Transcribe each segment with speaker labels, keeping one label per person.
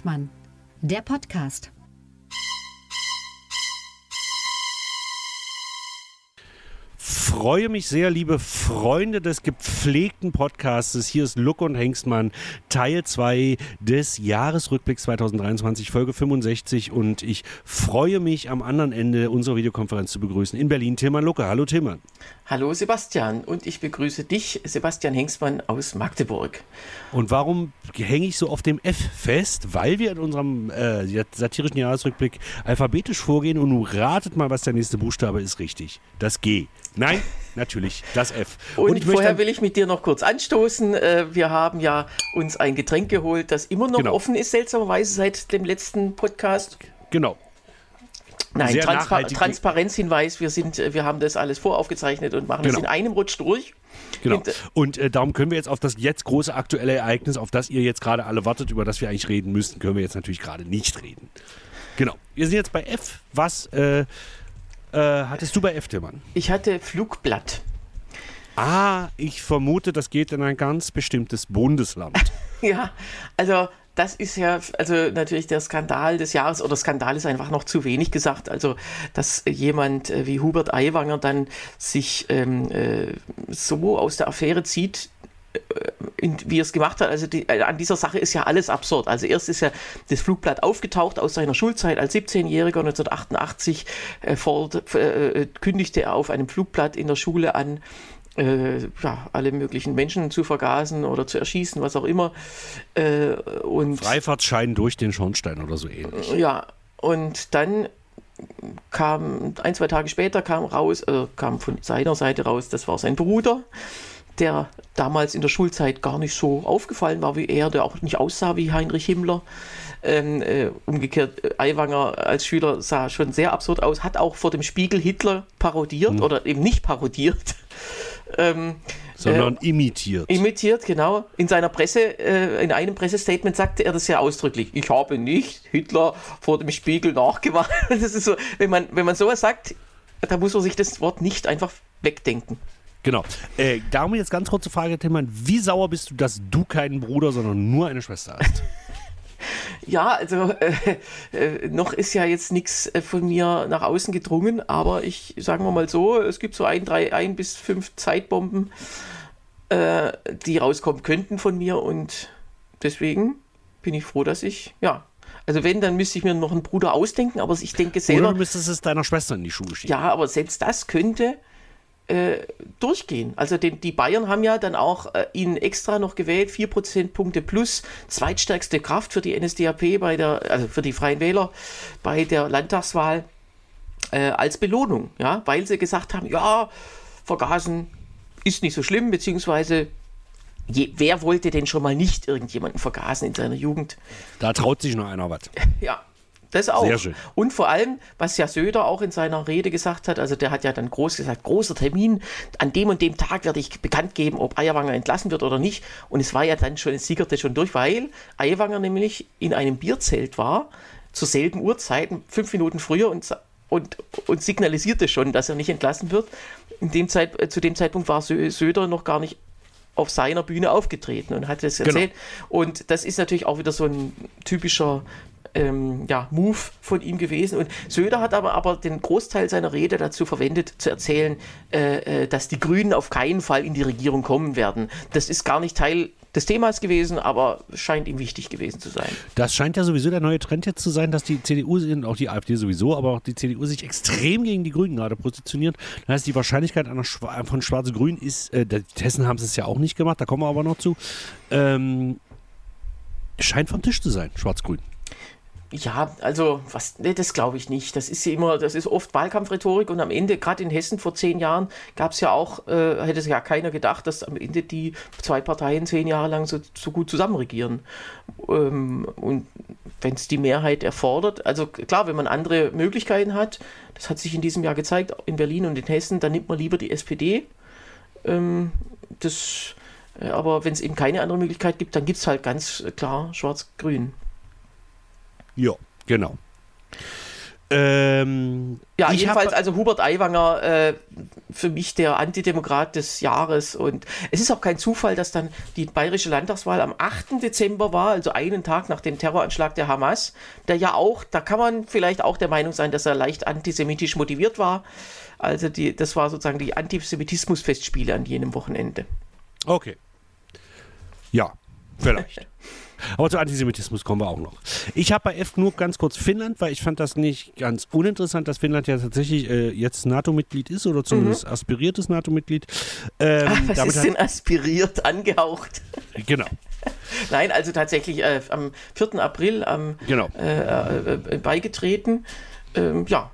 Speaker 1: Hengstmann, der Podcast.
Speaker 2: Freue mich sehr, liebe Freunde des gepflegten Podcastes. Hier ist Luck und Hengstmann, Teil 2 des Jahresrückblicks 2023, Folge 65. Und ich freue mich, am anderen Ende unserer Videokonferenz zu begrüßen in Berlin Tilman Lucke. Hallo Tilman.
Speaker 3: Hallo Sebastian und ich begrüße dich, Sebastian Hengstmann aus Magdeburg.
Speaker 2: Und warum hänge ich so auf dem F fest? Weil wir in unserem äh, satirischen Jahresrückblick alphabetisch vorgehen und nun ratet mal, was der nächste Buchstabe ist richtig. Das G. Nein, natürlich, das F.
Speaker 3: Und, und vorher will ich mit dir noch kurz anstoßen. Äh, wir haben ja uns ein Getränk geholt, das immer noch genau. offen ist, seltsamerweise seit dem letzten Podcast.
Speaker 2: Genau.
Speaker 3: Nein, Transpa Transparenzhinweis, wir, sind, wir haben das alles voraufgezeichnet und machen genau. es in einem Rutsch durch.
Speaker 2: Genau. Und äh, darum können wir jetzt auf das jetzt große aktuelle Ereignis, auf das ihr jetzt gerade alle wartet, über das wir eigentlich reden müssten, können wir jetzt natürlich gerade nicht reden. Genau. Wir sind jetzt bei F. Was äh, äh, hattest du bei F, Tillmann?
Speaker 3: Ich hatte Flugblatt.
Speaker 2: Ah, ich vermute, das geht in ein ganz bestimmtes Bundesland.
Speaker 3: ja, also das ist ja also natürlich der Skandal des Jahres oder Skandal ist einfach noch zu wenig gesagt. Also dass jemand äh, wie Hubert Aiwanger dann sich ähm, äh, so aus der Affäre zieht, in, wie er es gemacht hat. Also die, äh, an dieser Sache ist ja alles absurd. Also erst ist ja das Flugblatt aufgetaucht aus seiner Schulzeit als 17-Jähriger 1988 äh, ford, äh, kündigte er auf einem Flugblatt in der Schule an, äh, ja, alle möglichen Menschen zu vergasen oder zu erschießen, was auch immer.
Speaker 2: Äh, und Freifahrtschein durch den Schornstein oder so ähnlich.
Speaker 3: Ja, und dann kam, ein, zwei Tage später kam raus, äh, kam von seiner Seite raus, das war sein Bruder, der damals in der Schulzeit gar nicht so aufgefallen war wie er, der auch nicht aussah wie Heinrich Himmler. Ähm, äh, umgekehrt, äh, Aiwanger als Schüler sah schon sehr absurd aus, hat auch vor dem Spiegel Hitler parodiert hm. oder eben nicht parodiert.
Speaker 2: Ähm, Sondern äh, imitiert.
Speaker 3: Imitiert, genau. In seiner Presse, äh, in einem Pressestatement sagte er das sehr ausdrücklich. Ich habe nicht Hitler vor dem Spiegel nachgemacht. Das ist so, wenn man, wenn man sowas sagt, da muss man sich das Wort nicht einfach wegdenken.
Speaker 2: Genau. Äh, darum jetzt ganz kurze Frage, Tillmann. Wie sauer bist du, dass du keinen Bruder, sondern nur eine Schwester hast?
Speaker 3: Ja, also äh, äh, noch ist ja jetzt nichts äh, von mir nach außen gedrungen, aber ich sagen wir mal so, es gibt so ein, drei, ein bis fünf Zeitbomben, äh, die rauskommen könnten von mir und deswegen bin ich froh, dass ich, ja, also wenn, dann müsste ich mir noch einen Bruder ausdenken, aber ich denke selber.
Speaker 2: Oder du müsstest es deiner Schwester in die Schuhe schieben.
Speaker 3: Ja, aber selbst das könnte äh, durchgehen. Also den, die Bayern haben ja dann auch äh, ihn extra noch gewählt, 4 Prozentpunkte plus, zweitstärkste Kraft für die NSDAP bei der, also für die Freien Wähler bei der Landtagswahl äh, als Belohnung, ja, weil sie gesagt haben, ja, vergasen ist nicht so schlimm, beziehungsweise Je, wer wollte denn schon mal nicht irgendjemanden vergasen in seiner Jugend?
Speaker 2: Da traut sich noch einer was.
Speaker 3: Ja, das auch. Sehr schön. Und vor allem, was ja Söder auch in seiner Rede gesagt hat, also der hat ja dann groß gesagt, großer Termin, an dem und dem Tag werde ich bekannt geben, ob Eierwanger entlassen wird oder nicht. Und es war ja dann schon, es sickerte schon durch, weil Eierwanger nämlich in einem Bierzelt war, zur selben Uhrzeit, fünf Minuten früher und, und, und signalisierte schon, dass er nicht entlassen wird. In dem Zeit, äh, zu dem Zeitpunkt war Söder noch gar nicht auf seiner Bühne aufgetreten und hat das genau. erzählt. Genau. Und das ist natürlich auch wieder so ein typischer ähm, ja, Move von ihm gewesen. Und Söder hat aber, aber den Großteil seiner Rede dazu verwendet, zu erzählen, äh, äh, dass die Grünen auf keinen Fall in die Regierung kommen werden. Das ist gar nicht Teil des Themas gewesen, aber scheint ihm wichtig gewesen zu sein.
Speaker 2: Das scheint ja sowieso der neue Trend jetzt zu sein, dass die CDU und auch die AfD sowieso, aber auch die CDU sich extrem gegen die Grünen gerade positioniert. Das heißt, die Wahrscheinlichkeit von Schwarz-Grün ist, äh, die Hessen haben es ja auch nicht gemacht, da kommen wir aber noch zu, ähm, scheint vom Tisch zu sein, Schwarz-Grün.
Speaker 3: Ja, also was, nee, das glaube ich nicht. Das ist immer, das ist oft Wahlkampfrhetorik und am Ende, gerade in Hessen vor zehn Jahren, gab es ja auch, äh, hätte es ja keiner gedacht, dass am Ende die zwei Parteien zehn Jahre lang so, so gut zusammenregieren. Ähm, und wenn es die Mehrheit erfordert, also klar, wenn man andere Möglichkeiten hat, das hat sich in diesem Jahr gezeigt, in Berlin und in Hessen, dann nimmt man lieber die SPD. Ähm, das, äh, aber wenn es eben keine andere Möglichkeit gibt, dann gibt es halt ganz klar Schwarz-Grün.
Speaker 2: Ja, genau.
Speaker 3: Ähm, ja, jedenfalls, also Hubert Aiwanger, äh, für mich der Antidemokrat des Jahres. Und es ist auch kein Zufall, dass dann die bayerische Landtagswahl am 8. Dezember war, also einen Tag nach dem Terroranschlag der Hamas, der ja auch, da kann man vielleicht auch der Meinung sein, dass er leicht antisemitisch motiviert war. Also die, das war sozusagen die Antisemitismus-Festspiele an jenem Wochenende.
Speaker 2: Okay. Ja, vielleicht. Aber zu Antisemitismus kommen wir auch noch. Ich habe bei F nur ganz kurz Finnland, weil ich fand das nicht ganz uninteressant, dass Finnland ja tatsächlich äh, jetzt NATO-Mitglied ist oder zumindest mhm. aspiriertes NATO-Mitglied.
Speaker 3: Ähm, Ach, was ist denn aspiriert, angehaucht?
Speaker 2: Genau.
Speaker 3: Nein, also tatsächlich äh, am 4. April ähm, genau. Äh, äh, beigetreten. Ähm, ja,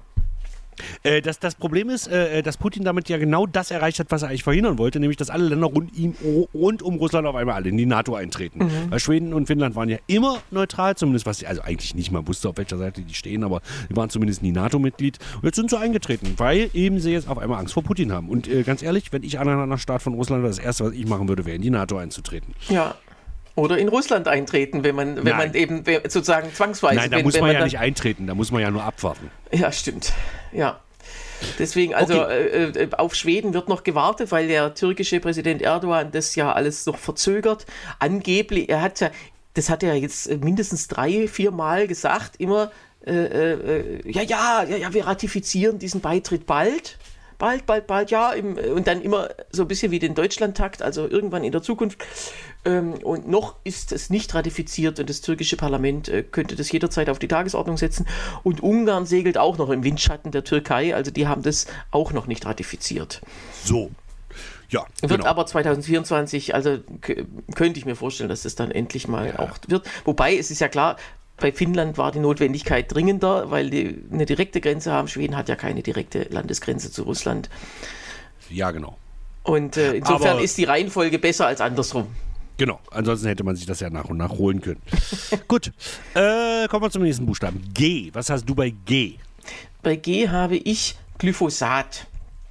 Speaker 2: äh, das, das Problem ist, äh, dass Putin damit ja genau das erreicht hat, was er eigentlich verhindern wollte, nämlich dass alle Länder rund, ihm, rund um Russland auf einmal alle in die NATO eintreten. Mhm. Weil Schweden und Finnland waren ja immer neutral, zumindest was sie, also eigentlich nicht, man wusste auf welcher Seite die stehen, aber die waren zumindest nie NATO-Mitglied. Und jetzt sind sie eingetreten, weil eben sie jetzt auf einmal Angst vor Putin haben. Und äh, ganz ehrlich, wenn ich an einer Staat von Russland wäre, das Erste, was ich machen würde, wäre in die NATO einzutreten.
Speaker 3: Ja, oder in Russland eintreten, wenn man, wenn man eben sozusagen zwangsweise.
Speaker 2: Nein, da
Speaker 3: wenn,
Speaker 2: muss man, man
Speaker 3: ja
Speaker 2: nicht eintreten, da muss man ja nur abwarten.
Speaker 3: Ja, stimmt. Ja. Deswegen, also okay. äh, äh, auf Schweden wird noch gewartet, weil der türkische Präsident Erdogan das ja alles noch verzögert. Angeblich, er hat ja, das hat er jetzt mindestens drei, vier Mal gesagt, immer, äh, äh, äh ja, ja, ja, ja, wir ratifizieren diesen Beitritt bald bald, bald, bald, ja, im, und dann immer so ein bisschen wie den Deutschlandtakt, also irgendwann in der Zukunft. Ähm, und noch ist es nicht ratifiziert und das türkische Parlament äh, könnte das jederzeit auf die Tagesordnung setzen. Und Ungarn segelt auch noch im Windschatten der Türkei, also die haben das auch noch nicht ratifiziert.
Speaker 2: So. Ja,
Speaker 3: wird genau. aber 2024, also könnte ich mir vorstellen, dass es dann endlich mal ja. auch wird. Wobei es ist ja klar, bei Finnland war die Notwendigkeit dringender, weil die eine direkte Grenze haben. Schweden hat ja keine direkte Landesgrenze zu Russland.
Speaker 2: Ja, genau.
Speaker 3: Und äh, insofern Aber ist die Reihenfolge besser als andersrum.
Speaker 2: Genau, ansonsten hätte man sich das ja nach und nach holen können. Gut, äh, kommen wir zum nächsten Buchstaben. G. Was hast du bei G?
Speaker 3: Bei G habe ich Glyphosat.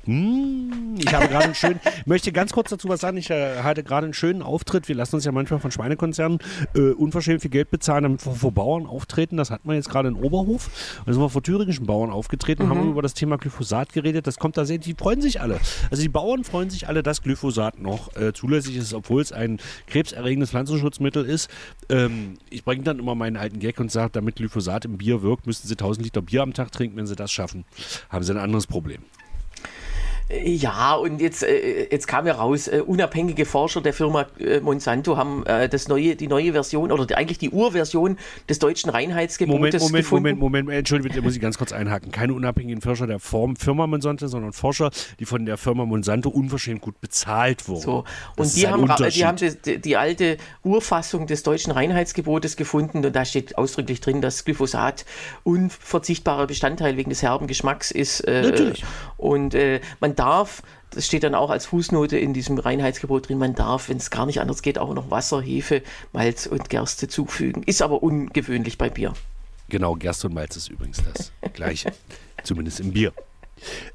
Speaker 2: Hm, ich habe gerade einen schönen, möchte ganz kurz dazu was sagen. Ich äh, hatte gerade einen schönen Auftritt. Wir lassen uns ja manchmal von Schweinekonzernen äh, unverschämt viel Geld bezahlen, damit wir vor Bauern auftreten. Das hat man jetzt gerade in Oberhof. Da sind wir vor thüringischen Bauern aufgetreten und mhm. haben über das Thema Glyphosat geredet. Das kommt da sehr, die freuen sich alle. Also die Bauern freuen sich alle, dass Glyphosat noch äh, zulässig ist, obwohl es ein krebserregendes Pflanzenschutzmittel ist. Ähm, ich bringe dann immer meinen alten Gag und sage, damit Glyphosat im Bier wirkt, müssten sie 1000 Liter Bier am Tag trinken. Wenn sie das schaffen, haben sie ein anderes Problem.
Speaker 3: Ja, und jetzt, äh, jetzt kam ja raus, äh, unabhängige Forscher der Firma äh, Monsanto haben das neue, die neue Version oder eigentlich die Urversion des deutschen Reinheitsgebotes
Speaker 2: Moment, Moment,
Speaker 3: gefunden.
Speaker 2: Moment, Moment, Entschuldigung, muss ich ganz kurz einhaken. Keine unabhängigen Forscher der Firma Monsanto, sondern Forscher, die von der Firma Monsanto unverschämt gut bezahlt wurden.
Speaker 3: So. Und die haben, die haben die, die, alte Urfassung des deutschen Reinheitsgebotes gefunden und da steht ausdrücklich drin, dass Glyphosat unverzichtbarer Bestandteil wegen des herben Geschmacks ist.
Speaker 2: Natürlich.
Speaker 3: Und äh, darf, das steht dann auch als Fußnote in diesem Reinheitsgebot drin, man darf, wenn es gar nicht anders geht, auch noch Wasser, Hefe, Malz und Gerste zufügen. Ist aber ungewöhnlich bei Bier.
Speaker 2: Genau, Gerste und Malz ist übrigens das gleiche, zumindest im Bier.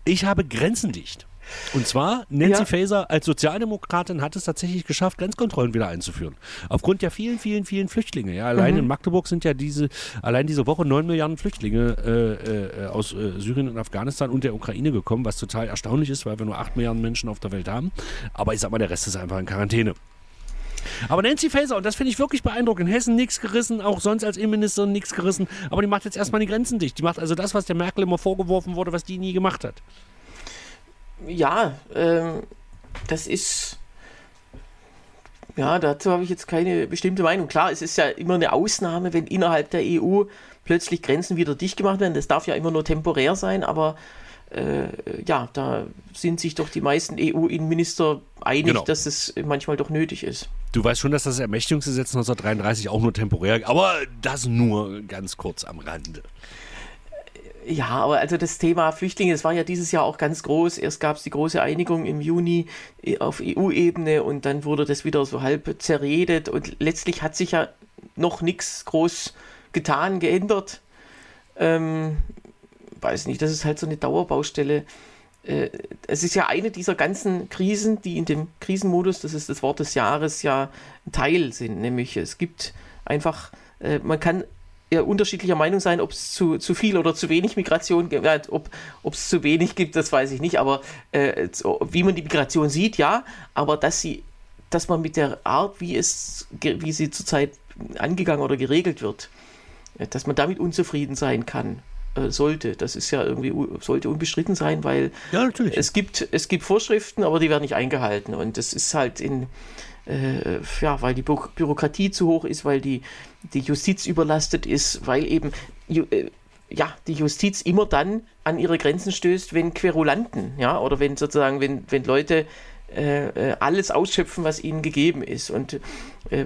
Speaker 2: Ich habe grenzendicht. Und zwar, Nancy ja. Faeser als Sozialdemokratin hat es tatsächlich geschafft, Grenzkontrollen wieder einzuführen. Aufgrund der vielen, vielen, vielen Flüchtlinge. Ja, allein mhm. in Magdeburg sind ja diese, allein diese Woche neun Milliarden Flüchtlinge äh, äh, aus äh, Syrien und Afghanistan und der Ukraine gekommen, was total erstaunlich ist, weil wir nur acht Milliarden Menschen auf der Welt haben. Aber ich sag mal, der Rest ist einfach in Quarantäne. Aber Nancy Faeser, und das finde ich wirklich beeindruckend, in Hessen nichts gerissen, auch sonst als Innenministerin nichts gerissen, aber die macht jetzt erstmal die Grenzen dicht. Die macht also das, was der Merkel immer vorgeworfen wurde, was die nie gemacht hat
Speaker 3: ja, ähm, das ist. Ja, dazu habe ich jetzt keine bestimmte Meinung. Klar, es ist ja immer eine Ausnahme, wenn innerhalb der EU plötzlich Grenzen wieder dicht gemacht werden. Das darf ja immer nur temporär sein, aber äh, ja, da sind sich doch die meisten EU-Innenminister einig, genau. dass es manchmal doch nötig ist.
Speaker 2: Du weißt schon, dass das Ermächtigungsgesetz 1933 auch nur temporär, aber das nur ganz kurz am Rande.
Speaker 3: Ja, aber also das Thema Flüchtlinge, das war ja dieses Jahr auch ganz groß. Erst gab es die große Einigung im Juni äh, auf EU-Ebene und dann wurde das wieder so halb zerredet und letztlich hat sich ja noch nichts groß getan, geändert. Ähm, weiß nicht, das ist halt so eine Dauerbaustelle. Äh, es ist ja eine dieser ganzen Krisen, die in dem Krisenmodus, das ist das Wort des Jahres, ja Teil sind. Nämlich es gibt einfach, äh, man kann unterschiedlicher Meinung sein, ob es zu, zu viel oder zu wenig Migration gibt. Ob es zu wenig gibt, das weiß ich nicht. Aber äh, wie man die Migration sieht, ja. Aber dass sie, dass man mit der Art, wie es, wie sie zurzeit angegangen oder geregelt wird, äh, dass man damit unzufrieden sein kann äh, sollte. Das ist ja irgendwie sollte unbestritten sein, weil ja, es gibt es gibt Vorschriften, aber die werden nicht eingehalten und das ist halt in äh, ja, weil die Bü Bürokratie zu hoch ist, weil die, die Justiz überlastet ist, weil eben äh, ja, die Justiz immer dann an ihre Grenzen stößt, wenn Querulanten, ja, oder wenn sozusagen, wenn, wenn Leute äh, äh, alles ausschöpfen, was ihnen gegeben ist. Und äh,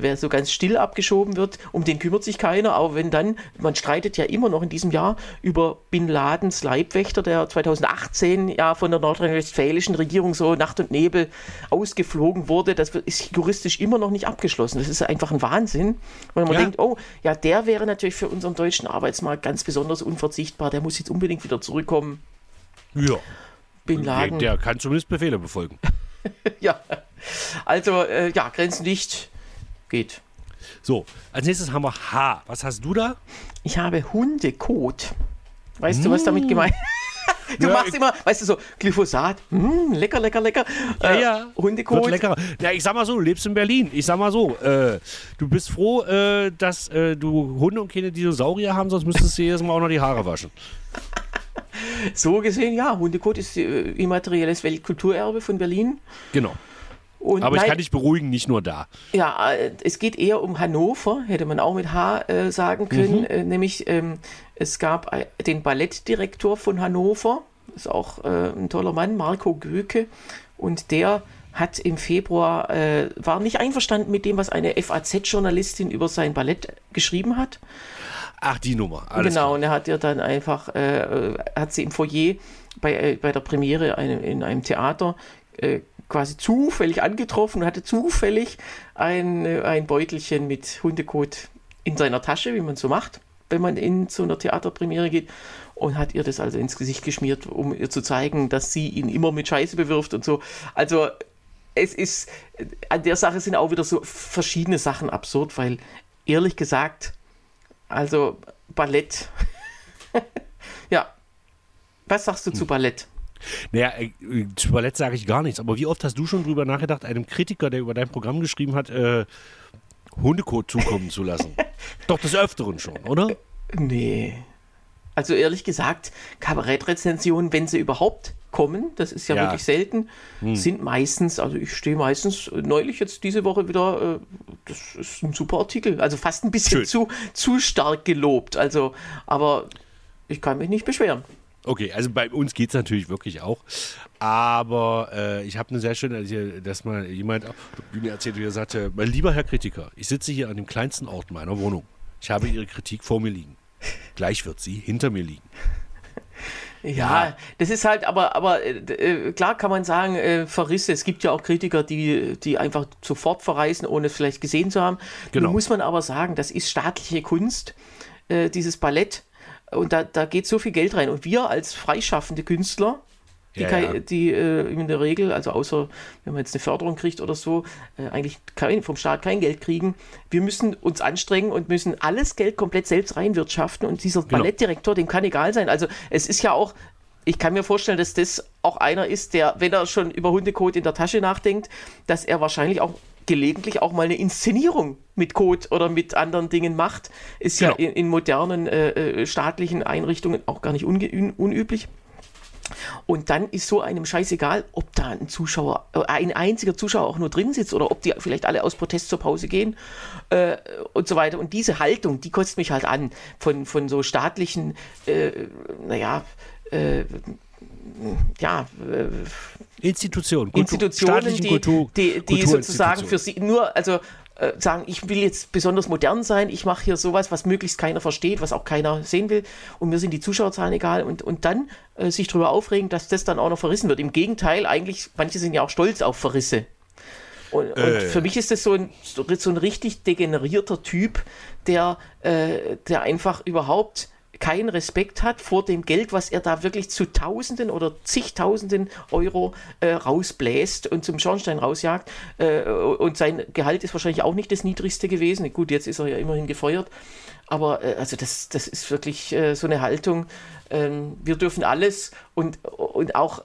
Speaker 3: wer so ganz still abgeschoben wird, um den kümmert sich keiner. Aber wenn dann, man streitet ja immer noch in diesem Jahr über Bin Ladens Leibwächter, der 2018 ja von der nordrhein-westfälischen Regierung so Nacht und Nebel ausgeflogen wurde, das ist juristisch immer noch nicht abgeschlossen. Das ist einfach ein Wahnsinn. Wenn man ja. denkt, oh, ja, der wäre natürlich für unseren deutschen Arbeitsmarkt ganz besonders unverzichtbar, der muss jetzt unbedingt wieder zurückkommen.
Speaker 2: Ja. Bin Laden. Der kann zumindest Befehle befolgen.
Speaker 3: ja, also äh, ja, Grenzen nicht geht.
Speaker 2: So, als nächstes haben wir H. Was hast du da?
Speaker 3: Ich habe Hundekot. Weißt mmh. du, was damit mm. gemeint ist? Du ja, machst immer, weißt du, so Glyphosat, mm, lecker, lecker, lecker.
Speaker 2: Ja, äh, ja. Hundekot. lecker. Ja, ich sag mal so, du lebst in Berlin. Ich sag mal so, äh, du bist froh, äh, dass äh, du Hunde und keine Dinosaurier haben, sonst müsstest du jedes Mal auch noch die Haare waschen.
Speaker 3: so gesehen, ja, Hundekot ist äh, immaterielles Weltkulturerbe von Berlin.
Speaker 2: Genau. Und Aber ich kann dich beruhigen, nicht nur da.
Speaker 3: Ja, äh, es geht eher um Hannover, hätte man auch mit H äh, sagen können. Mhm. Äh, nämlich, ähm, es gab äh, den Ballettdirektor von Hannover, ist auch äh, ein toller Mann, Marco Göke. Und der hat im Februar, war nicht einverstanden mit dem, was eine FAZ-Journalistin über sein Ballett geschrieben hat.
Speaker 2: Ach, die Nummer. Alles
Speaker 3: genau, klar. und er hat ihr dann einfach, äh, hat sie im Foyer bei, äh, bei der Premiere eine, in einem Theater äh, quasi zufällig angetroffen und hatte zufällig ein, äh, ein Beutelchen mit Hundekot in seiner Tasche, wie man so macht, wenn man in so einer Theaterpremiere geht und hat ihr das also ins Gesicht geschmiert, um ihr zu zeigen, dass sie ihn immer mit Scheiße bewirft und so. Also es ist, an der Sache sind auch wieder so verschiedene Sachen absurd, weil ehrlich gesagt, also Ballett. ja. Was sagst du zu hm. Ballett?
Speaker 2: Naja, äh, zu Ballett sage ich gar nichts. Aber wie oft hast du schon drüber nachgedacht, einem Kritiker, der über dein Programm geschrieben hat, äh, Hundekot zukommen zu lassen? Doch des Öfteren schon, oder?
Speaker 3: Nee. Also ehrlich gesagt, Kabarettrezensionen, wenn sie überhaupt kommen, das ist ja, ja. wirklich selten, hm. sind meistens, also ich stehe meistens neulich jetzt diese Woche wieder, äh, das ist ein super Artikel, also fast ein bisschen zu, zu stark gelobt, also, aber ich kann mich nicht beschweren.
Speaker 2: Okay, also bei uns geht es natürlich wirklich auch. Aber äh, ich habe eine sehr schöne, dass mal jemand mir erzählt, wie er sagte, mein lieber Herr Kritiker, ich sitze hier an dem kleinsten Ort meiner Wohnung. Ich habe Ihre Kritik vor mir liegen. Gleich wird sie hinter mir liegen.
Speaker 3: Ja, ja, das ist halt, aber, aber äh, äh, klar kann man sagen, äh, Verrisse. Es gibt ja auch Kritiker, die, die einfach sofort verreisen, ohne es vielleicht gesehen zu haben. Genau. Nun muss man aber sagen, das ist staatliche Kunst, äh, dieses Ballett. Und da, da geht so viel Geld rein. Und wir als freischaffende Künstler, die, ja, ja. die äh, in der Regel, also außer wenn man jetzt eine Förderung kriegt oder so, äh, eigentlich kein, vom Staat kein Geld kriegen. Wir müssen uns anstrengen und müssen alles Geld komplett selbst reinwirtschaften. Und dieser genau. Ballettdirektor, dem kann egal sein. Also es ist ja auch, ich kann mir vorstellen, dass das auch einer ist, der, wenn er schon über Hundekot in der Tasche nachdenkt, dass er wahrscheinlich auch gelegentlich auch mal eine Inszenierung mit Code oder mit anderen Dingen macht. Ist genau. ja in, in modernen äh, äh, staatlichen Einrichtungen auch gar nicht un unüblich. Und dann ist so einem scheißegal, ob da ein Zuschauer, äh, ein einziger Zuschauer auch nur drin sitzt oder ob die vielleicht alle aus Protest zur Pause gehen äh, und so weiter. Und diese Haltung, die kotzt mich halt an von, von so staatlichen, äh, naja, äh, ja,
Speaker 2: äh, Institutionen,
Speaker 3: Institutionen, die, Kultur, die, die sozusagen für sie nur, also äh, sagen, ich will jetzt besonders modern sein, ich mache hier sowas, was möglichst keiner versteht, was auch keiner sehen will und mir sind die Zuschauerzahlen egal und, und dann äh, sich darüber aufregen, dass das dann auch noch verrissen wird. Im Gegenteil, eigentlich, manche sind ja auch stolz auf Verrisse. Und, äh. und für mich ist das so ein, so ein richtig degenerierter Typ, der, äh, der einfach überhaupt keinen Respekt hat vor dem Geld, was er da wirklich zu Tausenden oder zigtausenden Euro äh, rausbläst und zum Schornstein rausjagt. Äh, und sein Gehalt ist wahrscheinlich auch nicht das niedrigste gewesen. Gut, jetzt ist er ja immerhin gefeuert. Aber äh, also das, das ist wirklich äh, so eine Haltung. Ähm, wir dürfen alles und, und auch,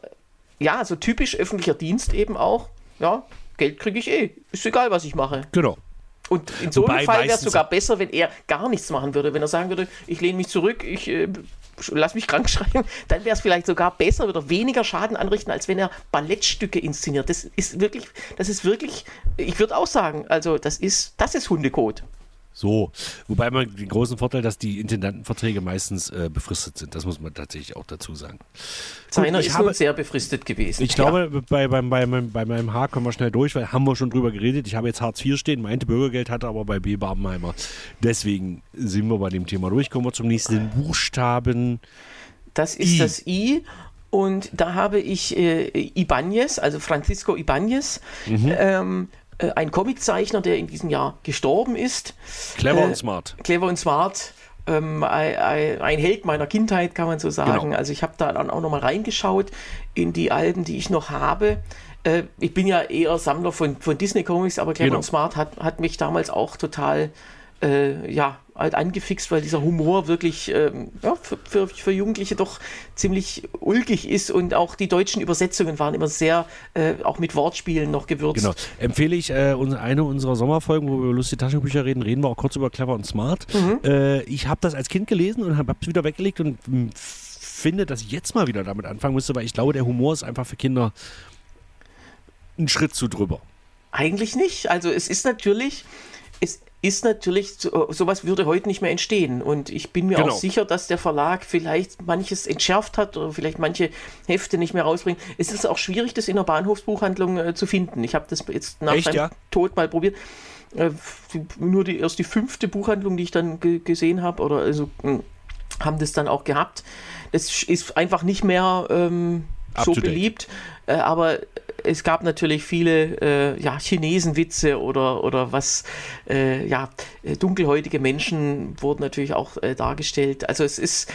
Speaker 3: ja, so typisch öffentlicher Dienst eben auch. Ja, Geld kriege ich eh. Ist egal, was ich mache.
Speaker 2: Genau.
Speaker 3: Und in so einem Fall wäre es sogar besser, wenn er gar nichts machen würde. Wenn er sagen würde, ich lehne mich zurück, ich äh, lass mich krank schreiben, dann wäre es vielleicht sogar besser oder weniger Schaden anrichten, als wenn er Ballettstücke inszeniert. Das ist wirklich, das ist wirklich, ich würde auch sagen, also das ist, das ist Hundekot.
Speaker 2: So, wobei man den großen Vorteil, dass die Intendantenverträge meistens äh, befristet sind. Das muss man tatsächlich auch dazu sagen.
Speaker 3: Seiner ist habe, sehr befristet gewesen.
Speaker 2: Ich glaube, ja. bei, bei, bei, bei, meinem H kommen wir schnell durch, weil haben wir schon drüber geredet. Ich habe jetzt Hartz IV stehen, meinte Bürgergeld hatte aber bei B. Barbenheimer. Deswegen sind wir bei dem Thema durch. Kommen wir zum nächsten Buchstaben.
Speaker 3: Das ist I. das I. Und da habe ich äh, Ibanez, also Francisco Ibanez, mhm. ähm, äh, ein Comiczeichner, der in diesem Jahr gestorben ist.
Speaker 2: Clever äh, und smart.
Speaker 3: Clever und smart. Ähm, ein, Held meiner Kindheit, kann man so sagen. Genau. Also ich habe da dann auch nochmal reingeschaut in die Alben, die ich noch habe. Äh, ich bin ja eher Sammler von, von Disney-Comics, aber Clever genau. und Smart hat, hat mich damals auch total äh, ja, halt angefixt, weil dieser Humor wirklich ähm, ja, für, für, für, Jugendliche doch ziemlich ulkig ist und auch die deutschen Übersetzungen waren immer sehr, äh, auch mit Wortspielen noch gewürzt. Genau.
Speaker 2: Empfehle ich äh, eine unserer Sommerfolgen, wo wir über lustige Taschenbücher reden, reden wir auch kurz über Clever und Smart. Mhm. Äh, ich habe das als Kind gelesen und habe es wieder weggelegt und finde, dass ich jetzt mal wieder damit anfangen müsste, weil ich glaube, der Humor ist einfach für Kinder einen Schritt zu drüber.
Speaker 3: Eigentlich nicht. Also es ist natürlich, es, ist natürlich, so, sowas würde heute nicht mehr entstehen. Und ich bin mir genau. auch sicher, dass der Verlag vielleicht manches entschärft hat oder vielleicht manche Hefte nicht mehr rausbringt. Es ist auch schwierig, das in der Bahnhofsbuchhandlung äh, zu finden. Ich habe das jetzt nach Echt, seinem ja? Tod mal probiert. Äh, nur die, erst die fünfte Buchhandlung, die ich dann gesehen habe, oder also hm, haben das dann auch gehabt. Das ist einfach nicht mehr ähm, so beliebt. Äh, aber es gab natürlich viele äh, ja, Chinesenwitze oder, oder was, äh, ja, äh, dunkelhäutige Menschen wurden natürlich auch äh, dargestellt. Also es ist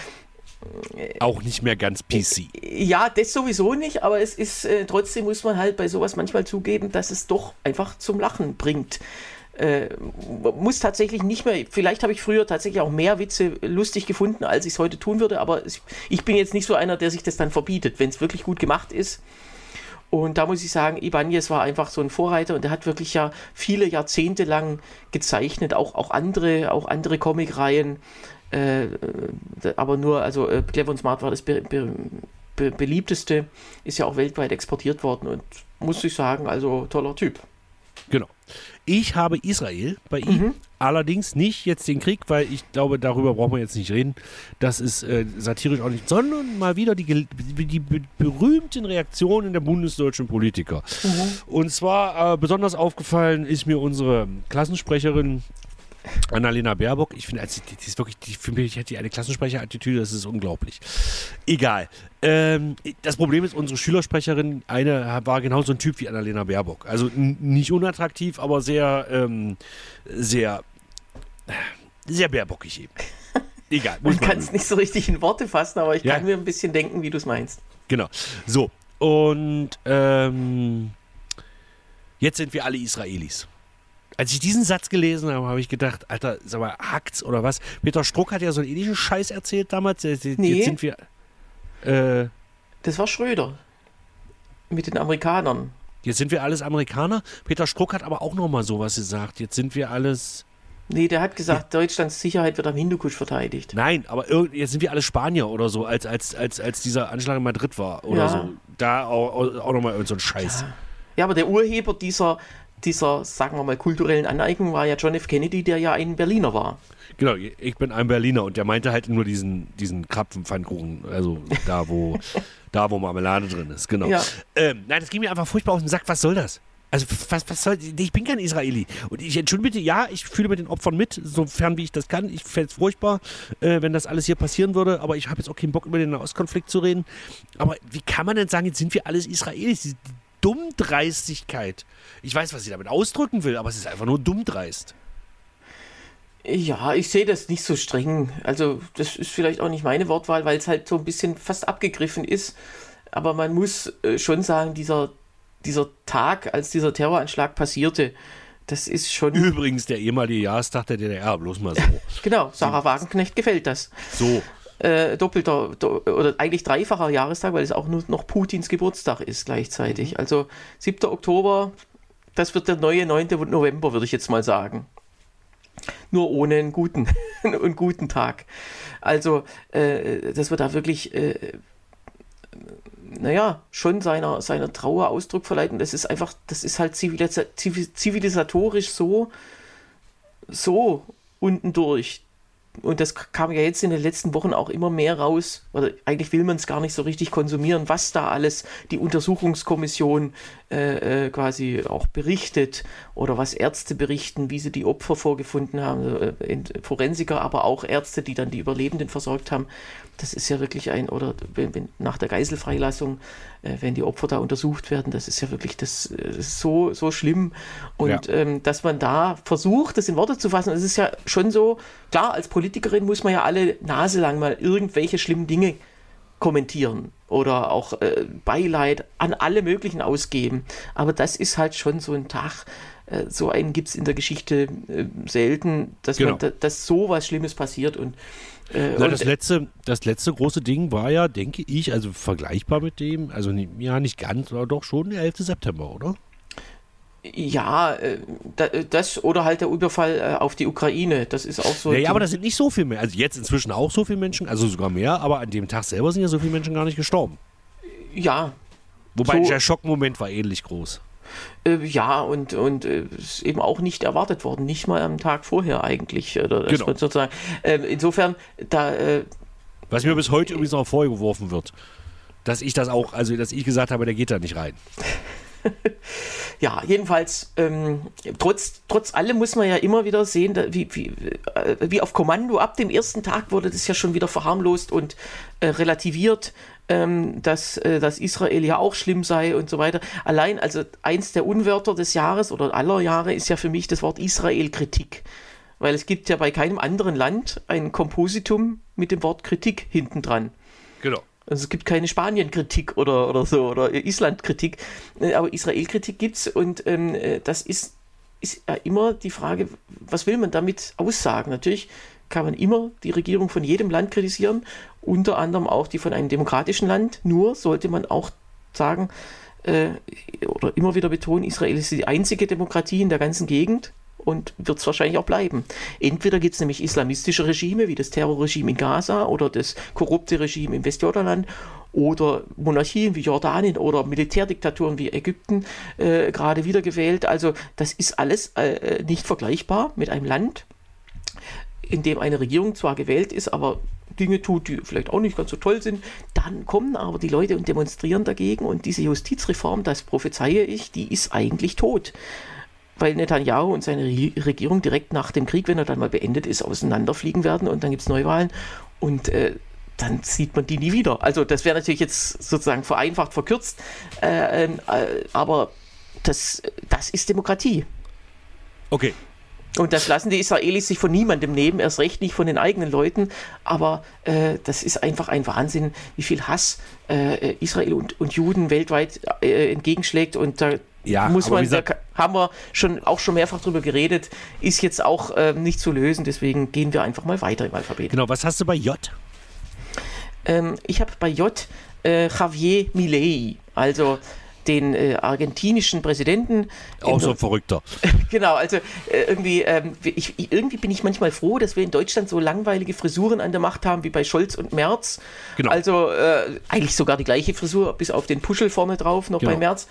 Speaker 2: äh, auch nicht mehr ganz PC.
Speaker 3: Ja, das sowieso nicht, aber es ist trotzdem muss man halt bei sowas manchmal zugeben, dass es doch einfach zum Lachen bringt. Äh, muss tatsächlich nicht mehr, vielleicht habe ich früher tatsächlich auch mehr Witze lustig gefunden, als ich es heute tun würde, aber ich bin jetzt nicht so einer, der sich das dann verbietet, wenn es wirklich gut gemacht ist und da muss ich sagen, Ibanez war einfach so ein Vorreiter und der hat wirklich ja viele Jahrzehnte lang gezeichnet, auch, auch andere, auch andere Comicreihen. Äh, aber nur, also äh, Clever und Smart war das be be be beliebteste, ist ja auch weltweit exportiert worden und muss ich sagen, also toller Typ.
Speaker 2: Ich habe Israel bei ihm, mhm. allerdings nicht jetzt den Krieg, weil ich glaube, darüber brauchen wir jetzt nicht reden. Das ist äh, satirisch auch nicht, sondern mal wieder die, die berühmten Reaktionen der bundesdeutschen Politiker. Mhm. Und zwar äh, besonders aufgefallen ist mir unsere Klassensprecherin Annalena Baerbock, ich finde, also, die, ist wirklich, die, für mich hat die eine Klassensprecherattitüde, das ist unglaublich. Egal. Ähm, das Problem ist, unsere Schülersprecherin, eine war genauso ein Typ wie Annalena Baerbock. Also nicht unattraktiv, aber sehr, ähm, sehr, sehr baerbockig eben.
Speaker 3: Egal. man kann es nicht so richtig in Worte fassen, aber ich ja. kann mir ein bisschen denken, wie du es meinst.
Speaker 2: Genau. So. Und ähm, jetzt sind wir alle Israelis. Als ich diesen Satz gelesen habe, habe ich gedacht, Alter, sag mal, hackt's oder was? Peter Struck hat ja so einen ähnlichen Scheiß erzählt damals. Jetzt nee. sind wir.
Speaker 3: Äh, das war Schröder. Mit den Amerikanern.
Speaker 2: Jetzt sind wir alles Amerikaner. Peter Struck hat aber auch nochmal sowas gesagt. Jetzt sind wir alles.
Speaker 3: Nee, der hat gesagt, ja. Deutschlands Sicherheit wird am Hindukusch verteidigt.
Speaker 2: Nein, aber jetzt sind wir alle Spanier oder so, als, als, als, als dieser Anschlag in Madrid war oder ja. so. Da auch, auch nochmal irgend so ein Scheiß.
Speaker 3: Ja. ja, aber der Urheber dieser, dieser, sagen wir mal, kulturellen Aneignung war ja John F. Kennedy, der ja ein Berliner war.
Speaker 2: Genau, ich bin ein Berliner und der meinte halt nur diesen, diesen Krapfenpfannkuchen, also da, wo, da, wo Marmelade drin ist, genau. Ja. Ähm, nein, das ging mir einfach furchtbar aus dem Sack, was soll das? Also, was, was soll, ich bin kein Israeli. Und ich entschuldige bitte, ja, ich fühle mit den Opfern mit, sofern wie ich das kann. Ich fände es furchtbar, äh, wenn das alles hier passieren würde, aber ich habe jetzt auch keinen Bock, über den Nahostkonflikt zu reden. Aber wie kann man denn sagen, jetzt sind wir alles Israelis? Die, Dummdreistigkeit. Ich weiß, was sie damit ausdrücken will, aber es ist einfach nur dummdreist.
Speaker 3: Ja, ich sehe das nicht so streng. Also das ist vielleicht auch nicht meine Wortwahl, weil es halt so ein bisschen fast abgegriffen ist. Aber man muss äh, schon sagen, dieser, dieser Tag, als dieser Terroranschlag passierte, das ist schon.
Speaker 2: Übrigens der ehemalige Jahrestag der DDR, bloß mal so.
Speaker 3: genau, Sarah Wagenknecht gefällt das.
Speaker 2: So.
Speaker 3: Äh, doppelter do, oder eigentlich dreifacher Jahrestag, weil es auch nur noch Putins Geburtstag ist gleichzeitig. Mhm. Also 7. Oktober, das wird der neue 9. November, würde ich jetzt mal sagen. Nur ohne einen guten, einen guten Tag. Also, äh, das wird da wirklich. Äh, naja, schon seiner, seiner Trauer Ausdruck verleihen. Das ist einfach, das ist halt zivilisatorisch so, so unten durch und das kam ja jetzt in den letzten Wochen auch immer mehr raus, oder eigentlich will man es gar nicht so richtig konsumieren, was da alles die Untersuchungskommission äh, äh, quasi auch berichtet oder was Ärzte berichten, wie sie die Opfer vorgefunden haben, äh, Forensiker, aber auch Ärzte, die dann die Überlebenden versorgt haben. Das ist ja wirklich ein, oder nach der Geiselfreilassung, wenn die Opfer da untersucht werden, das ist ja wirklich das, das äh, so, so schlimm. Und ja. ähm, dass man da versucht, das in Worte zu fassen, es ist ja schon so, klar, als Politikerin muss man ja alle Nase lang mal irgendwelche schlimmen Dinge kommentieren oder auch äh, Beileid an alle möglichen ausgeben. Aber das ist halt schon so ein Tag, äh, so einen gibt es in der Geschichte äh, selten, dass, genau. man, da, dass so was Schlimmes passiert und
Speaker 2: äh, Na, das, letzte, das letzte große Ding war ja, denke ich, also vergleichbar mit dem, also ja nicht ganz, aber doch schon der 11. September, oder?
Speaker 3: Ja, äh, das oder halt der Überfall äh, auf die Ukraine, das ist auch so.
Speaker 2: Ja, ja aber das sind nicht so viele mehr. Also jetzt inzwischen auch so viele Menschen, also sogar mehr, aber an dem Tag selber sind ja so viele Menschen gar nicht gestorben.
Speaker 3: Ja.
Speaker 2: Wobei so, der Schockmoment war ähnlich groß.
Speaker 3: Äh, ja, und, und äh, ist eben auch nicht erwartet worden, nicht mal am Tag vorher eigentlich. Oder genau. sozusagen. Äh, insofern, da. Äh,
Speaker 2: Was mir bis heute übrigens noch vorgeworfen wird, dass ich das auch, also dass ich gesagt habe, der geht da nicht rein.
Speaker 3: ja, jedenfalls, ähm, trotz, trotz allem muss man ja immer wieder sehen, da, wie, wie, äh, wie auf Kommando ab dem ersten Tag wurde das ja schon wieder verharmlost und äh, relativiert, ähm, dass, äh, dass Israel ja auch schlimm sei und so weiter. Allein, also eins der Unwörter des Jahres oder aller Jahre ist ja für mich das Wort Israel-Kritik. Weil es gibt ja bei keinem anderen Land ein Kompositum mit dem Wort Kritik hinten dran.
Speaker 2: Genau.
Speaker 3: Also es gibt keine Spanien-Kritik oder, oder so oder Island-Kritik, äh, aber Israel-Kritik gibt es und ähm, äh, das ist, ist ja immer die Frage, was will man damit aussagen? Natürlich kann man immer die Regierung von jedem Land kritisieren, unter anderem auch die von einem demokratischen Land. Nur sollte man auch sagen äh, oder immer wieder betonen, Israel ist die einzige Demokratie in der ganzen Gegend und wird es wahrscheinlich auch bleiben. Entweder gibt es nämlich islamistische Regime wie das Terrorregime in Gaza oder das korrupte Regime im Westjordanland oder Monarchien wie Jordanien oder Militärdiktaturen wie Ägypten äh, gerade wiedergewählt. Also das ist alles äh, nicht vergleichbar mit einem Land, in dem eine Regierung zwar gewählt ist, aber Dinge tut, die vielleicht auch nicht ganz so toll sind. Dann kommen aber die Leute und demonstrieren dagegen und diese Justizreform, das prophezeie ich, die ist eigentlich tot weil Netanyahu und seine Regierung direkt nach dem Krieg, wenn er dann mal beendet ist, auseinanderfliegen werden und dann gibt es Neuwahlen und äh, dann sieht man die nie wieder. Also das wäre natürlich jetzt sozusagen vereinfacht, verkürzt, äh, ähm, äh, aber das, das ist Demokratie.
Speaker 2: Okay.
Speaker 3: Und das lassen die Israelis sich von niemandem nehmen, erst recht nicht von den eigenen Leuten. Aber äh, das ist einfach ein Wahnsinn, wie viel Hass äh, Israel und, und Juden weltweit äh, entgegenschlägt. Und da ja, muss man, da haben wir schon auch schon mehrfach drüber geredet, ist jetzt auch ähm, nicht zu lösen, deswegen gehen wir einfach mal weiter im Alphabet.
Speaker 2: Genau, was hast du bei J?
Speaker 3: Ähm, ich habe bei J äh, Javier Milei, also den äh, argentinischen Präsidenten.
Speaker 2: Auch so ein Verrückter.
Speaker 3: genau, also äh, irgendwie, ähm, ich, irgendwie bin ich manchmal froh, dass wir in Deutschland so langweilige Frisuren an der Macht haben wie bei Scholz und Merz. Genau. Also äh, eigentlich sogar die gleiche Frisur, bis auf den Puschel vorne drauf, noch genau. bei Merz.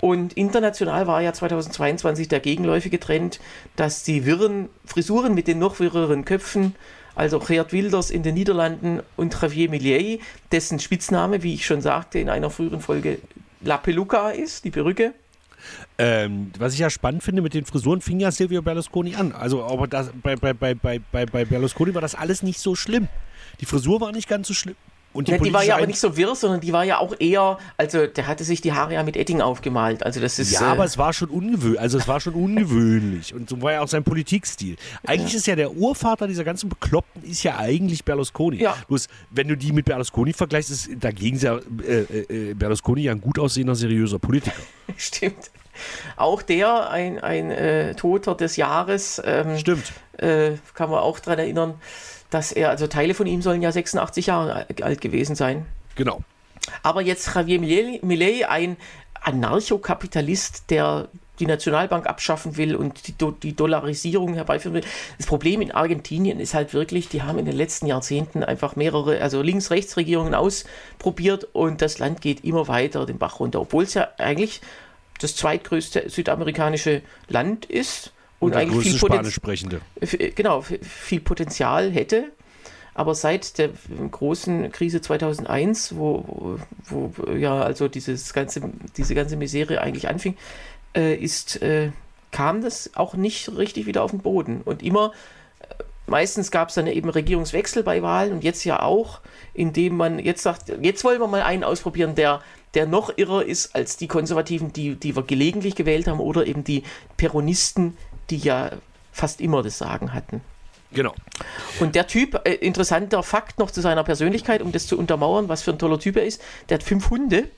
Speaker 3: Und international war ja 2022 der gegenläufige Trend, dass die wirren Frisuren mit den noch wirreren Köpfen, also Geert Wilders in den Niederlanden und Javier Millet, dessen Spitzname, wie ich schon sagte in einer früheren Folge, La Peluca ist, die Perücke.
Speaker 2: Ähm, was ich ja spannend finde, mit den Frisuren fing ja Silvio Berlusconi an. Also aber das, bei, bei, bei, bei, bei Berlusconi war das alles nicht so schlimm. Die Frisur war nicht ganz so schlimm
Speaker 3: Und die, ja, die war ja aber nicht so wirr, sondern die war ja auch eher, also der hatte sich die Haare ja mit Edding aufgemalt. Also das ist.
Speaker 2: Ja, äh, aber es war schon ungewöhnlich. Also es war schon ungewöhnlich. Und so war ja auch sein Politikstil. Eigentlich ja. ist ja der Urvater dieser ganzen Bekloppten ist ja eigentlich Berlusconi. Ja. Bloß, wenn du die mit Berlusconi vergleichst, ist dagegen ja äh, äh, Berlusconi ja ein gut aussehender, seriöser Politiker.
Speaker 3: Stimmt. Auch der, ein, ein äh, Toter des Jahres.
Speaker 2: Ähm, Stimmt.
Speaker 3: Äh, kann man auch daran erinnern dass er, also Teile von ihm sollen ja 86 Jahre alt gewesen sein.
Speaker 2: Genau.
Speaker 3: Aber jetzt Javier Milei, ein Anarchokapitalist, der die Nationalbank abschaffen will und die, Do die Dollarisierung herbeiführen will. Das Problem in Argentinien ist halt wirklich, die haben in den letzten Jahrzehnten einfach mehrere, also Links-Rechts-Regierungen ausprobiert und das Land geht immer weiter den Bach runter, obwohl es ja eigentlich das zweitgrößte südamerikanische Land ist und, und eigentlich viel
Speaker 2: Spanisch sprechende.
Speaker 3: Genau, viel Potenzial hätte. Aber seit der großen Krise 2001, wo, wo, wo ja also dieses ganze, diese ganze Misere eigentlich anfing, äh, ist, äh, kam das auch nicht richtig wieder auf den Boden. Und immer, äh, meistens gab es dann eben Regierungswechsel bei Wahlen und jetzt ja auch, indem man jetzt sagt, jetzt wollen wir mal einen ausprobieren, der, der noch irrer ist als die Konservativen, die, die wir gelegentlich gewählt haben, oder eben die Peronisten, die ja fast immer das Sagen hatten.
Speaker 2: Genau.
Speaker 3: Und der Typ, äh, interessanter Fakt noch zu seiner Persönlichkeit, um das zu untermauern, was für ein toller Typ er ist, der hat fünf Hunde.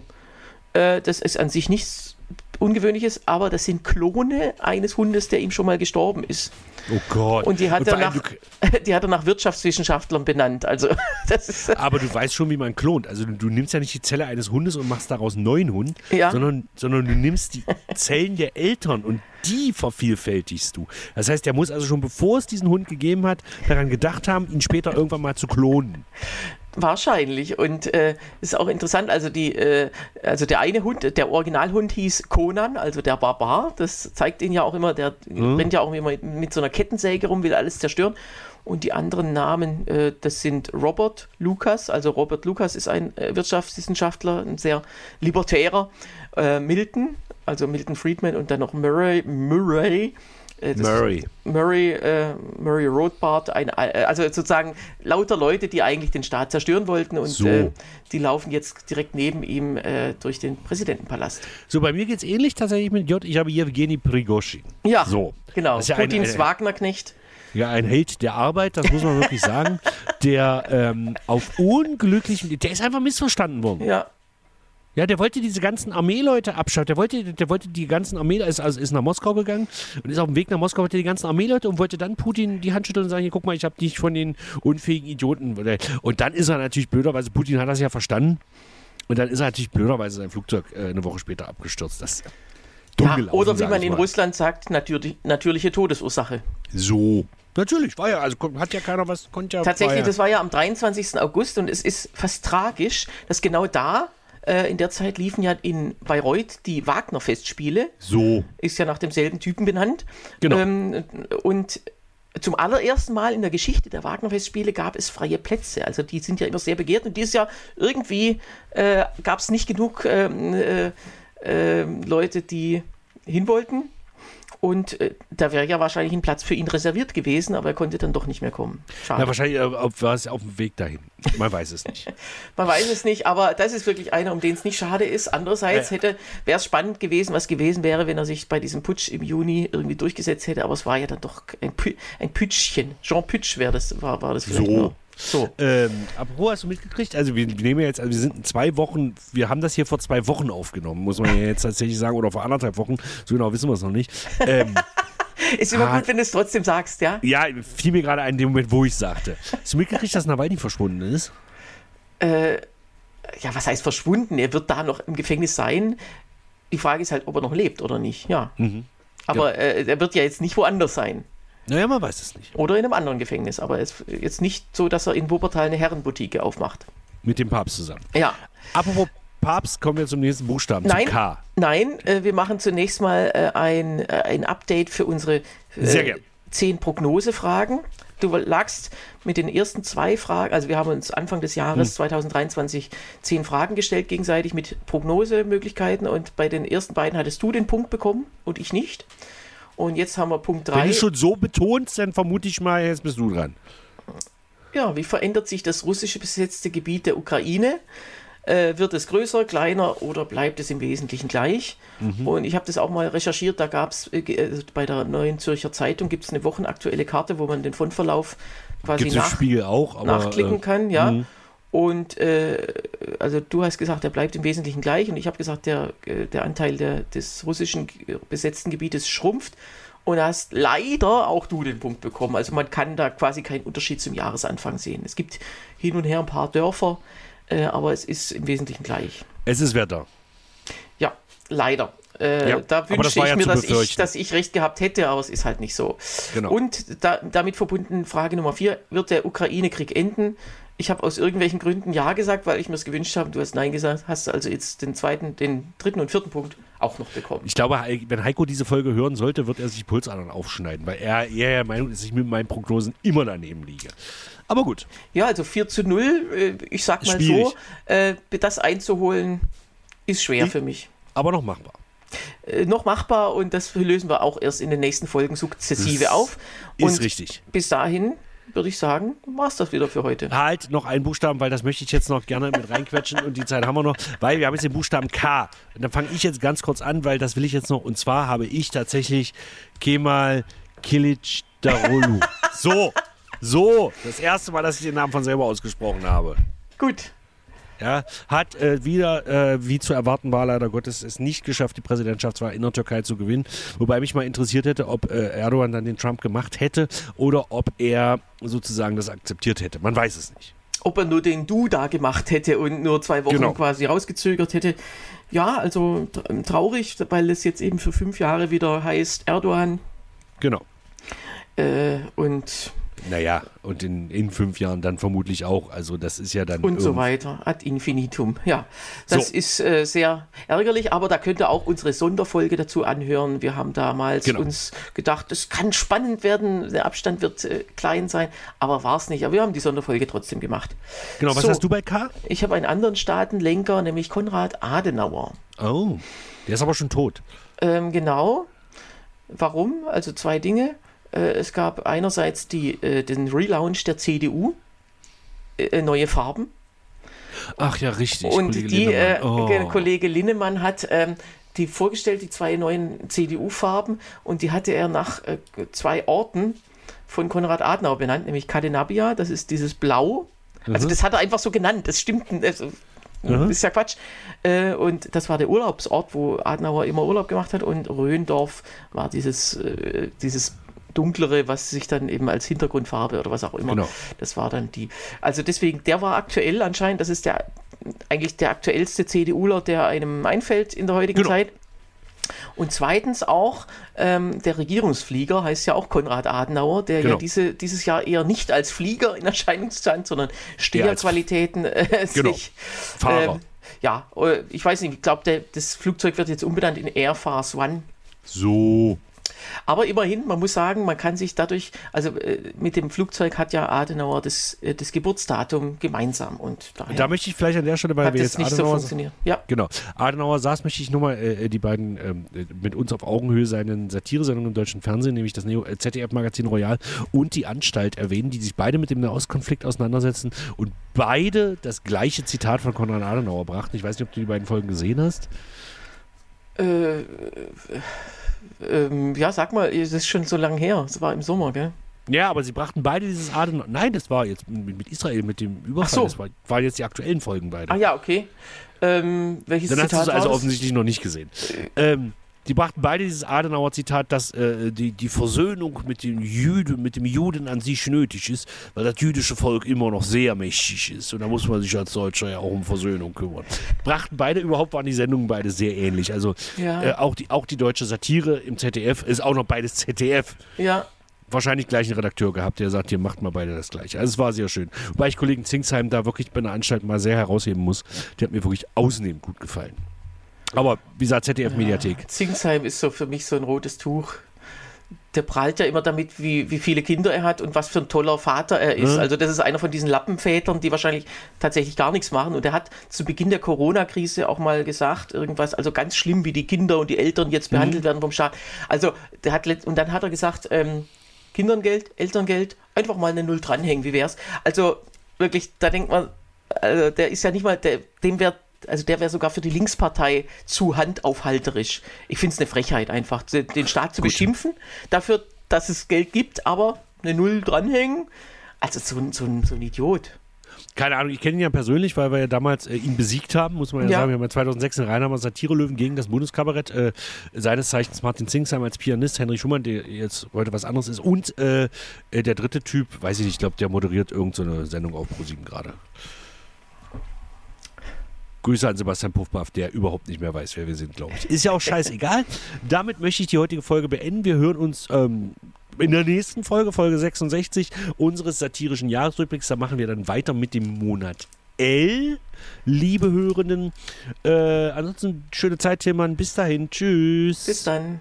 Speaker 3: Äh, das ist an sich nichts Ungewöhnliches, aber das sind Klone eines Hundes, der ihm schon mal gestorben ist.
Speaker 2: Oh Gott.
Speaker 3: Und die hat, er nach, die hat er nach Wirtschaftswissenschaftlern benannt. Also,
Speaker 2: aber du weißt schon, wie man klont. Also du, du, nimmst ja nicht die Zelle eines Hundes und machst daraus einen neuen Hund, ja. sondern, sondern du nimmst die Zellen der Eltern und die vervielfältigst du. Das heißt, der muss also schon bevor es diesen Hund gegeben hat, daran gedacht haben, ihn später irgendwann mal zu klonen.
Speaker 3: Wahrscheinlich. Und äh, ist auch interessant, also die, äh, also der eine Hund, der Originalhund hieß Conan, also der Barbar. Das zeigt ihn ja auch immer, der mhm. rennt ja auch immer mit so einer Kettensäge rum, will alles zerstören. Und die anderen Namen, äh, das sind Robert Lucas, also Robert Lucas ist ein äh, Wirtschaftswissenschaftler, ein sehr libertärer. Äh, Milton, also Milton Friedman und dann noch Murray, Murray
Speaker 2: äh, Murray.
Speaker 3: Murray, äh, Murray Rothbard, ein, äh, also sozusagen lauter Leute, die eigentlich den Staat zerstören wollten und so. äh, die laufen jetzt direkt neben ihm äh, durch den Präsidentenpalast.
Speaker 2: So, bei mir geht es ähnlich tatsächlich mit J. Ich habe Evgeny Prigozhin.
Speaker 3: Ja, so. genau. Ja Putins Wagnerknecht.
Speaker 2: Ja, ein Held der Arbeit, das muss man wirklich sagen, der ähm, auf unglücklichen, der ist einfach missverstanden worden.
Speaker 3: Ja,
Speaker 2: ja, der wollte diese ganzen Armeeleute abschauen. Der wollte, der wollte die ganzen Armee, ist, also ist nach Moskau gegangen und ist auf dem Weg nach Moskau, wollte die ganzen Armeeleute und wollte dann Putin die Hand schütteln und sagen, hier, guck mal, ich habe dich von den unfähigen Idioten. Und dann ist er natürlich blöderweise, Putin hat das ja verstanden. Und dann ist er natürlich blöderweise sein Flugzeug äh, eine Woche später abgestürzt. Das
Speaker 3: ja, gelaufen, oder wie man in Russland sagt, natürlich, natürliche Todesursache.
Speaker 2: So. Natürlich, war ja, also hat ja keiner was, konnte ja.
Speaker 3: Tatsächlich, das war ja am 23. August und es ist fast tragisch, dass genau da äh, in der Zeit liefen ja in Bayreuth die Wagner-Festspiele.
Speaker 2: So.
Speaker 3: Ist ja nach demselben Typen benannt.
Speaker 2: Genau.
Speaker 3: Ähm, und zum allerersten Mal in der Geschichte der Wagner-Festspiele gab es freie Plätze. Also die sind ja immer sehr begehrt und dieses Jahr irgendwie äh, gab es nicht genug ähm, äh, äh, Leute, die hin wollten. Und äh, da wäre ja wahrscheinlich ein Platz für ihn reserviert gewesen, aber er konnte dann doch nicht mehr kommen.
Speaker 2: Schade. Ja, wahrscheinlich äh, war es auf dem Weg dahin. Man weiß es nicht.
Speaker 3: Man weiß es nicht, aber das ist wirklich einer, um den es nicht schade ist. Andererseits hätte, wäre es spannend gewesen, was gewesen wäre, wenn er sich bei diesem Putsch im Juni irgendwie durchgesetzt hätte, aber es war ja dann doch ein, Pü ein Pütschchen. Jean Pütsch wäre das, war, war das
Speaker 2: vielleicht so. Nur. So. Ähm, apropos, hast du mitgekriegt? Also wir, wir nehmen jetzt, also wir sind in zwei Wochen, wir haben das hier vor zwei Wochen aufgenommen, muss man ja jetzt tatsächlich sagen, oder vor anderthalb Wochen, so genau wissen wir es noch nicht. Ähm,
Speaker 3: Ist immer ah, gut, wenn du es trotzdem sagst, ja?
Speaker 2: Ja, fiel mir gerade ein, in dem Moment, wo ich sagte. Hast du mitgekriegt, dass Nawalny verschwunden ist?
Speaker 3: Äh, ja, was heißt verschwunden? Er wird da noch im Gefängnis sein. Die Frage ist halt, ob er noch lebt oder nicht, ja. Mhm. Aber ja. Äh, er wird ja jetzt nicht woanders sein.
Speaker 2: Naja, man weiß es nicht.
Speaker 3: Oder in einem anderen Gefängnis, aber es ist jetzt nicht so, dass er in Wuppertal eine Herrenboutique aufmacht.
Speaker 2: Mit dem Papst zusammen.
Speaker 3: Ja.
Speaker 2: Apropos Papst, kommen wir zum nächsten Buchstaben,
Speaker 3: nein,
Speaker 2: zum K.
Speaker 3: Nein, äh, wir machen zunächst mal äh, ein, äh, ein Update für unsere äh, zehn Prognosefragen. Du lagst mit den ersten zwei Fragen, also wir haben uns Anfang des Jahres hm. 2023 zehn Fragen gestellt gegenseitig mit Prognosemöglichkeiten und bei den ersten beiden hattest du den Punkt bekommen und ich nicht. Und jetzt haben wir Punkt 3.
Speaker 2: Wenn du schon so betonst, dann vermute ich mal, jetzt bist du dran.
Speaker 3: Ja, wie verändert sich das russische besetzte Gebiet der Ukraine? Äh, wird es größer, kleiner oder bleibt es im Wesentlichen gleich? Mhm. Und ich habe das auch mal recherchiert, da gab es äh, äh, bei der Neuen Zürcher Zeitung gibt es eine wochenaktuelle Karte, wo man den Fondverlauf quasi nach,
Speaker 2: auch, aber,
Speaker 3: nachklicken äh, kann, ja. Mh. Und äh, also du hast gesagt, der bleibt im Wesentlichen gleich und ich habe gesagt, der, äh, der Anteil der, des russischen besetzten Gebietes schrumpft und hast leider auch du den Punkt bekommen. Also man kann da quasi keinen Unterschied zum Jahresanfang sehen. Es gibt hin und her ein paar Dörfer, äh, aber es ist im Wesentlichen gleich.
Speaker 2: Es ist Wetter.
Speaker 3: Ja, leider. Äh, ja, da wünsche ich ja mir, dass ich, dass ich recht gehabt hätte, aber es ist halt nicht so. Genau. Und da, damit verbunden Frage Nummer vier, wird der Ukraine-Krieg enden? Ich habe aus irgendwelchen Gründen Ja gesagt, weil ich mir es gewünscht habe. Du hast Nein gesagt, hast also jetzt den zweiten, den dritten und vierten Punkt auch noch bekommen.
Speaker 2: Ich glaube, wenn Heiko diese Folge hören sollte, wird er sich Pulsadern aufschneiden, weil er eher der Meinung ist, dass ich mit meinen Prognosen immer daneben liege. Aber gut.
Speaker 3: Ja, also 4 zu 0, äh, ich sag mal Schwierig. so, äh, das einzuholen ist schwer ich, für mich.
Speaker 2: Aber noch machbar.
Speaker 3: Äh, noch machbar und das lösen wir auch erst in den nächsten Folgen sukzessive das auf.
Speaker 2: Und ist richtig.
Speaker 3: Bis dahin würde ich sagen, war es das wieder für heute.
Speaker 2: Halt noch einen Buchstaben, weil das möchte ich jetzt noch gerne mit reinquetschen und die Zeit haben wir noch, weil wir haben jetzt den Buchstaben K. Und dann fange ich jetzt ganz kurz an, weil das will ich jetzt noch. Und zwar habe ich tatsächlich Kemal Kilic Darulu. so, so, das erste Mal, dass ich den Namen von selber ausgesprochen habe.
Speaker 3: Gut.
Speaker 2: Ja, hat äh, wieder, äh, wie zu erwarten war, leider Gottes, es nicht geschafft, die Präsidentschaftswahl in der Türkei zu gewinnen. Wobei mich mal interessiert hätte, ob äh, Erdogan dann den Trump gemacht hätte oder ob er sozusagen das akzeptiert hätte. Man weiß es nicht.
Speaker 3: Ob er nur den Du da gemacht hätte und nur zwei Wochen genau. quasi rausgezögert hätte. Ja, also traurig, weil es jetzt eben für fünf Jahre wieder heißt Erdogan.
Speaker 2: Genau.
Speaker 3: Äh, und
Speaker 2: naja, und in, in fünf Jahren dann vermutlich auch. Also das ist ja dann.
Speaker 3: Und so weiter. Ad infinitum. Ja, das so. ist äh, sehr ärgerlich, aber da könnt ihr auch unsere Sonderfolge dazu anhören. Wir haben damals genau. uns gedacht, es kann spannend werden, der Abstand wird äh, klein sein, aber war es nicht. Aber wir haben die Sonderfolge trotzdem gemacht.
Speaker 2: Genau, was so, hast du bei K?
Speaker 3: Ich habe einen anderen Staatenlenker, nämlich Konrad Adenauer.
Speaker 2: Oh, der ist aber schon tot.
Speaker 3: Ähm, genau. Warum? Also zwei Dinge. Äh, es gab einerseits die, äh, den Relaunch der CDU, äh, neue Farben.
Speaker 2: Ach ja, richtig.
Speaker 3: Und Kollege die Linnemann. Oh. Kollege Linnemann hat ähm, die vorgestellt, die zwei neuen CDU-Farben, und die hatte er nach äh, zwei Orten von Konrad Adenauer benannt, nämlich Cadenabia, das ist dieses Blau. Also mhm. Also das hat er einfach so genannt, das stimmt. Also, mhm. ist ja Quatsch. Äh, und das war der Urlaubsort, wo Adenauer immer Urlaub gemacht hat. Und Röndorf war dieses, äh, dieses dunklere, was sich dann eben als Hintergrundfarbe oder was auch immer. Genau. Das war dann die. Also deswegen, der war aktuell anscheinend, das ist der eigentlich der aktuellste CDUler, der einem einfällt in der heutigen genau. Zeit. Und zweitens auch ähm, der Regierungsflieger heißt ja auch Konrad Adenauer, der genau. ja diese, dieses Jahr eher nicht als Flieger in Erscheinung stand, sondern Steherqualitäten äh, genau. sich. Fahrer. Ähm, ja, äh, ich weiß nicht, ich glaube, das Flugzeug wird jetzt umbenannt in Air Force One.
Speaker 2: So.
Speaker 3: Aber immerhin, man muss sagen, man kann sich dadurch, also äh, mit dem Flugzeug hat ja Adenauer das, äh, das Geburtsdatum gemeinsam und
Speaker 2: da möchte ich vielleicht an der Stelle, weil wir jetzt
Speaker 3: nicht Adenauer, so funktioniert.
Speaker 2: Ja. Genau. Adenauer saß, möchte ich nur mal äh, die beiden ähm, mit uns auf Augenhöhe seinen Satiresendungen im deutschen Fernsehen, nämlich das äh, ZDF-Magazin Royal und die Anstalt erwähnen, die sich beide mit dem Nahostkonflikt auseinandersetzen und beide das gleiche Zitat von Konrad Adenauer brachten. Ich weiß nicht, ob du die beiden Folgen gesehen hast.
Speaker 3: Äh, ähm, ja, sag mal, es ist schon so lange her. Es war im Sommer, gell?
Speaker 2: Ja, aber sie brachten beide dieses Aden. Nein, das war jetzt mit Israel, mit dem Überfall. Ach so. Das war, waren jetzt die aktuellen Folgen beide.
Speaker 3: Ah ja, okay. Ähm, welches
Speaker 2: Dann Zitat hast du es also offensichtlich noch nicht gesehen. Äh, ähm, die brachten beide dieses Adenauer-Zitat, dass äh, die, die Versöhnung mit dem, Jüden, mit dem Juden an sich nötig ist, weil das jüdische Volk immer noch sehr mächtig ist. Und da muss man sich als Deutscher ja auch um Versöhnung kümmern. Brachten beide, überhaupt waren die Sendungen beide sehr ähnlich. Also ja. äh, auch, die, auch die deutsche Satire im ZDF ist auch noch beides ZDF.
Speaker 3: Ja
Speaker 2: wahrscheinlich gleich einen Redakteur gehabt, der sagt, ihr macht mal beide das gleiche. Also es war sehr schön. Wobei ich Kollegen Zingsheim da wirklich bei einer Anstalt mal sehr herausheben muss. Der hat mir wirklich ausnehmend gut gefallen. Aber wie gesagt, ZDF-Mediathek. Ja,
Speaker 3: Zingsheim ist so für mich so ein rotes Tuch. Der prahlt ja immer damit, wie, wie viele Kinder er hat und was für ein toller Vater er ist. Mhm. Also, das ist einer von diesen Lappenvätern, die wahrscheinlich tatsächlich gar nichts machen. Und er hat zu Beginn der Corona-Krise auch mal gesagt, irgendwas, also ganz schlimm, wie die Kinder und die Eltern jetzt behandelt mhm. werden vom Staat. Also, der hat, und dann hat er gesagt, ähm, Kinderngeld, Elterngeld, einfach mal eine Null dranhängen, wie wär's? Also wirklich, da denkt man, also der ist ja nicht mal, der, dem wäre also der wäre sogar für die Linkspartei zu handaufhalterisch. Ich finde es eine Frechheit einfach, den Staat zu Gut. beschimpfen, dafür, dass es Geld gibt, aber eine Null dranhängen. Also so, so, so ein Idiot
Speaker 2: keine Ahnung, ich kenne ihn ja persönlich, weil wir ja damals äh, ihn besiegt haben, muss man ja, ja. sagen. Wir haben ja 2006 in Rheinheimer Satire-Löwen gegen das Bundeskabarett, äh, seines Zeichens Martin Zingsheim als Pianist, Henry Schumann, der jetzt heute was anderes ist, und äh, äh der dritte Typ, weiß ich nicht, ich glaube, der moderiert irgendeine so Sendung auf ProSieben gerade. Grüße an Sebastian Puffbaff, der überhaupt nicht mehr weiß, wer wir sind, glaube ich. Ist ja auch scheißegal. Damit möchte ich die heutige Folge beenden. Wir hören uns ähm, in der nächsten Folge, Folge 66 unseres satirischen Jahresrückblicks, da machen wir dann weiter mit dem Monat L, liebe Hörenden. Äh, ansonsten schöne Zeit, Tillmann. Bis dahin. Tschüss.
Speaker 3: Bis dann.